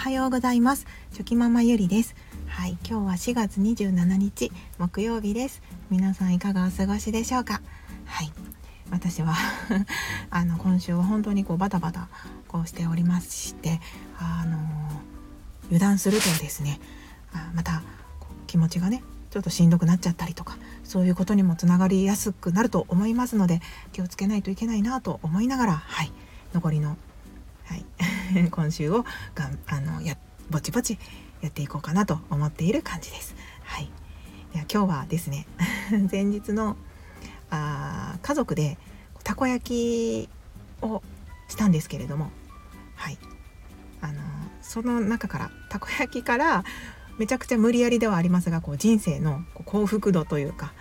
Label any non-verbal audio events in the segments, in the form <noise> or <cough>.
はようございます。初期ママゆりです。はい今日は4月27日木曜日です。皆さんいかがお過ごしでしょうか？はい私は <laughs> あの今週は本当にこうバタバタこうしておりましてあの油断するとですねあまた気持ちがねちょっとしんどくなっちゃったりとかそういうことにもつながりやすくなると思いますので気をつけないといけないなと思いながらはい残りの、<laughs> 今週をがんあのやぼちぼちやっていこうかなと思っている感じです。はい、では今日はですね <laughs> 前日のあ家族でたこ焼きをしたんですけれどもはいあのその中からたこ焼きからめちゃくちゃ無理やりではありますがこう人生の幸福度というか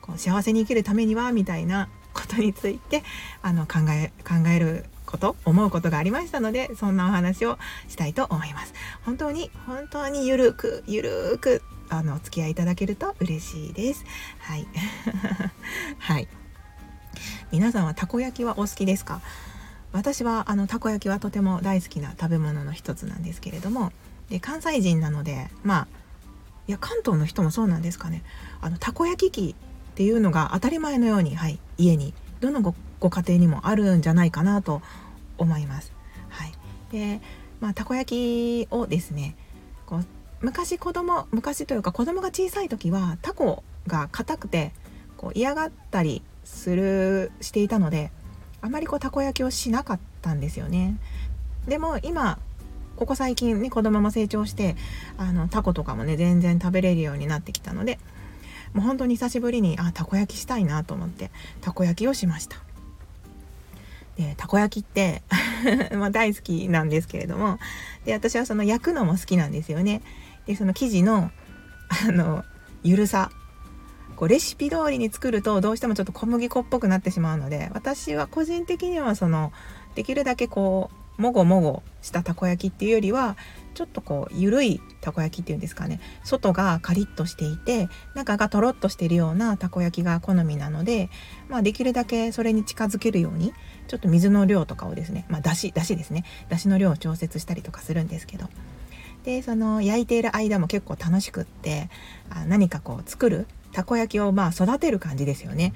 こう幸せに生きるためにはみたいなことについてあの考え考えること思うことがありましたのでそんなお話をしたいと思います。本当に本当にゆるくゆるくあのお付き合いいただけると嬉しいです。はい。<laughs> はい。皆さんはたこ焼きはお好きですか？私はあのたこ焼きはとても大好きな食べ物の一つなんですけれどもで関西人なのでまあいや関東の人もそうなんですかね。あのたこ焼き器っていうのが当たり前のように、はい、家にどのご家庭にもあるんじゃないかなと思います。はい、で、まあ、たこ焼きをですねこう昔子供昔というか子供が小さい時はタコが硬くてこう嫌がったりするしていたのであまりこうたこ焼きをしなかったんですよね。でも今ここ最近ね子供も成長してあのタコとかもね全然食べれるようになってきたのでもう本当に久しぶりにあたこ焼きしたいなと思ってたこ焼きをしましたでたこ焼きって <laughs> ま大好きなんですけれども。で私はその焼くのも好きなんですよね。でその生地のあのゆるさ。こうレシピ通りに作るとどうしてもちょっと小麦粉っぽくなってしまうので私は個人的にはそのできるだけこうもごもごしたたこ焼きっていうよりはちょっとこう緩いたこ焼きっていうんですかね。外がカリッとしていて中がとろっとしてるようなたこ焼きが好みなので、まあ、できるだけそれに近づけるようにちょっと水の量とかをですねまあだしだしですね。だしの量を調節したりとかするんですけど。でその焼いている間も結構楽しくってあ何かこう作るたこ焼きをまあ育てる感じですよね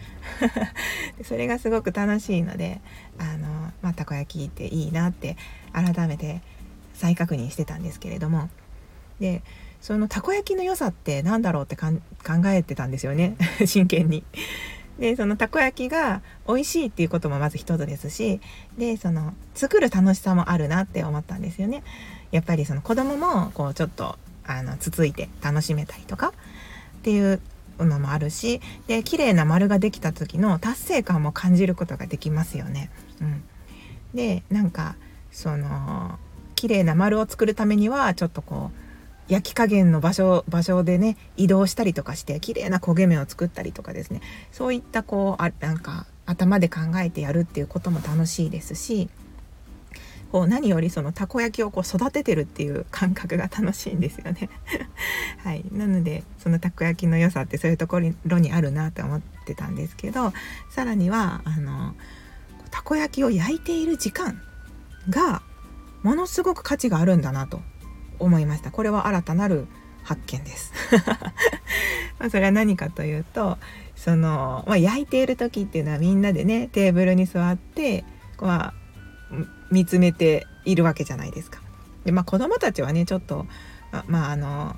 <laughs> それがすごく楽しいのであの、まあ、たこ焼きっていいなって改めて再確認してたんですけれどもでそのたこ焼きの良さって何だろうって考えてたんですよね <laughs> 真剣に。でそのたこ焼きが美味しいっていうこともまず一つですしでその作る楽しさもあるなって思ったんですよね。やっぱりその子供もこうちょっとあのつついて楽しめたりとかっていうのもあるしで綺麗な丸ができた時の達成感も感じることができますよね。うん、でなんかその綺麗な丸を作るためにはちょっとこう焼き加減の場所場所でね移動したりとかして綺麗な焦げ目を作ったりとかですねそういったこうあなんか頭で考えてやるっていうことも楽しいですしこう何よりそのたこ焼きをこう育ててるっていう感覚が楽しいんですよね。<laughs> はい、なのでそのたこ焼きの良さってそういうところにあるなと思ってたんですけどさらにはあのたこ焼きを焼いている時間がものすごく価値があるんだなと。思いました。これは新たなる発見です。<laughs> まあそれは何かというとその、まあ、焼いている時っていうのはみんなでねテーブルに座ってまあ見つめているわけじゃないですか。でまあ子供たちはねちょっとままああの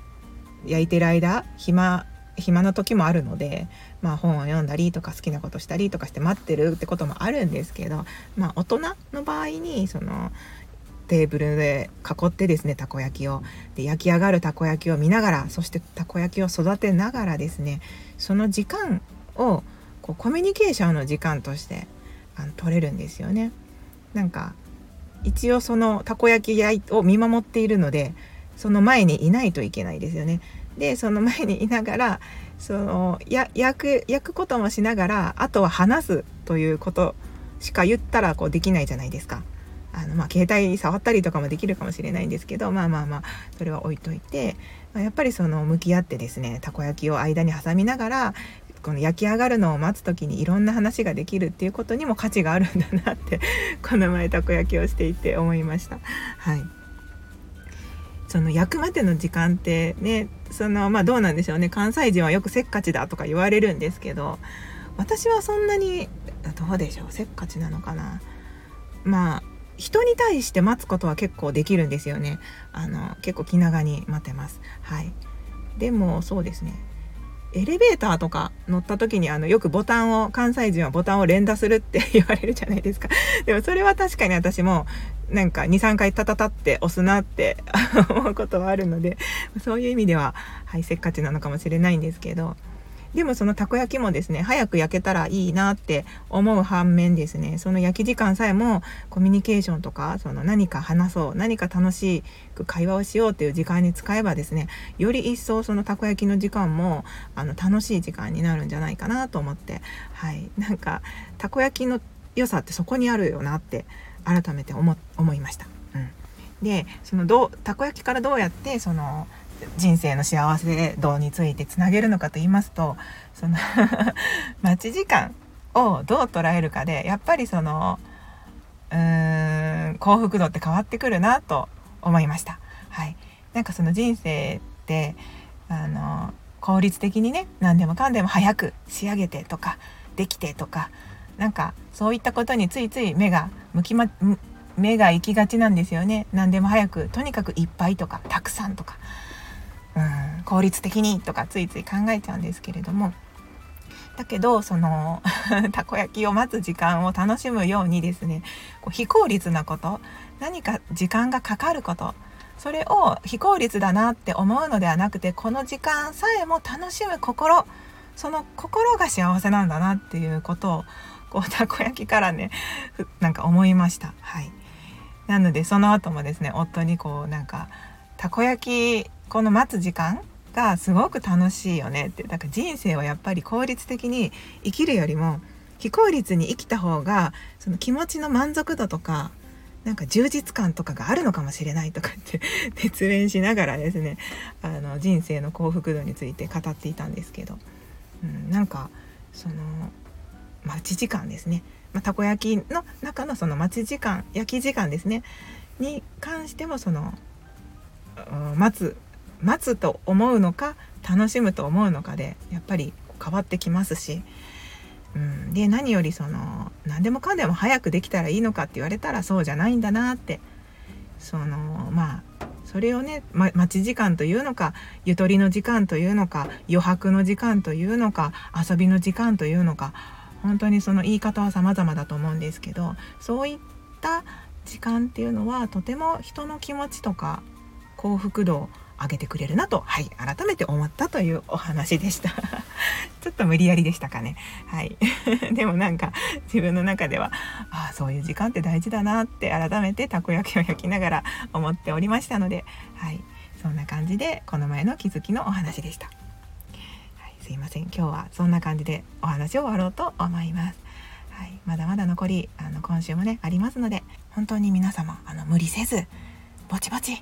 焼いてる間暇暇な時もあるので、まあ、本を読んだりとか好きなことしたりとかして待ってるってこともあるんですけど、まあ、大人の場合にそのテーブルで囲ってですねたこ焼きをで焼き上がるたこ焼きを見ながらそしてたこ焼きを育てながらですねその時間をこうコミュニケーションの時間としてあの取れるんですよね。なんか一応そのたこ焼き焼を見守っているのでその前にいないといけないですよね。でその前にいながらそのや焼く焼くこともしながらあとは話すということしか言ったらこうできないじゃないですか。あのまあ携帯触ったりとかもできるかもしれないんですけどまあまあまあそれは置いといて、まあ、やっぱりその向き合ってですねたこ焼きを間に挟みながらこの焼き上がるのを待つ時にいろんな話ができるっていうことにも価値があるんだなって <laughs> この前たこ焼きをしていて思いました。はい。その焼くまでの時間ってねそのまあどうなんでしょうね。関西人はよくせっかちだとか言われるんですけど私はそんなにどうでしょう。せっかちなのかな。まあ人に対して待つことは結構できるんですよね。あの結構気長に待てます。はい。でもそうですね。エレベーターとか乗った時にあのよくボタンを関西人はボタンを連打するって言われるじゃないですか。<laughs> でもそれは確かに私もなんか23回タタタって押すなって思うことはあるのでそういう意味では、はい、せっかちなのかもしれないんですけど。でもそのたこ焼きもですね早く焼けたらいいなって思う反面ですねその焼き時間さえもコミュニケーションとかその何か話そう何か楽しく会話をしようっていう時間に使えばですねより一層そのたこ焼きの時間もあの楽しい時間になるんじゃないかなと思ってはいなんかたこ焼きの良さってそこにあるよなって改めて思思いました。うん、でそのどうたこ焼きからどうやってその人生の幸せ度についてつなげるのかと言いますとその <laughs> 待ち時間をどう捉えるかでやっぱりそのうーん幸福度って変わってくるなと思いました。はい、なんかその人生ってあの効率的にね何でもかんでも早く仕上げてとかできてとかなんかそういったことについつい目が向きま目が行きがちなんですよね。何でも早くとにかくいっぱいとかたくさんとか。うん効率的にとかついつい考えちゃうんですけれどもだけどその <laughs> たこ焼きを待つ時間を楽しむようにですねこう非効率なこと何か時間がかかることそれを非効率だなって思うのではなくてこの時間さえも楽しむ心その心が幸せなんだなっていうことをこうたこ焼きからねなんか思いました。はい、なのでその後もですね夫にこうなんかたこ焼きこの待つ時間がすごく楽しいよねって。だから人生はやっぱり効率的に生きるよりも非効率に生きた方がその気持ちの満足度とかなんか充実感とかがあるのかもしれないとかって <laughs> 熱弁しながらですねあの人生の幸福度について語っていたんですけど、うん、なんかその待ち時間ですね、まあ、たこ焼きの中のその待ち時間焼き時間ですね。に関してもその待つ待つと思うのか楽しむと思うのかでやっぱり変わってきますし、うん、で何よりその何でもかんでも早くできたらいいのかって言われたらそうじゃないんだなって。そのまあそれをね、ま、待ち時間というのかゆとりの時間というのか余白の時間というのか遊びの時間というのか本当にその言い方は様々だと思うんですけどそういった時間っていうのはとても人の気持ちとか幸福度を上げてくれるなと、はい、改めて思ったというお話でした。<laughs> ちょっと無理やりでしたかね。はい。<laughs> でもなんか自分の中では、ああ、そういう時間って大事だなって改めてたこ焼きを焼きながら <laughs> 思っておりましたので、はい。そんな感じでこの前の気づきのお話でした。すいません今日はそんな感じでお話を終わろうと思います。はい、まだまだ残りあの今週もねありますので本当に皆様あの無理せずぼちぼち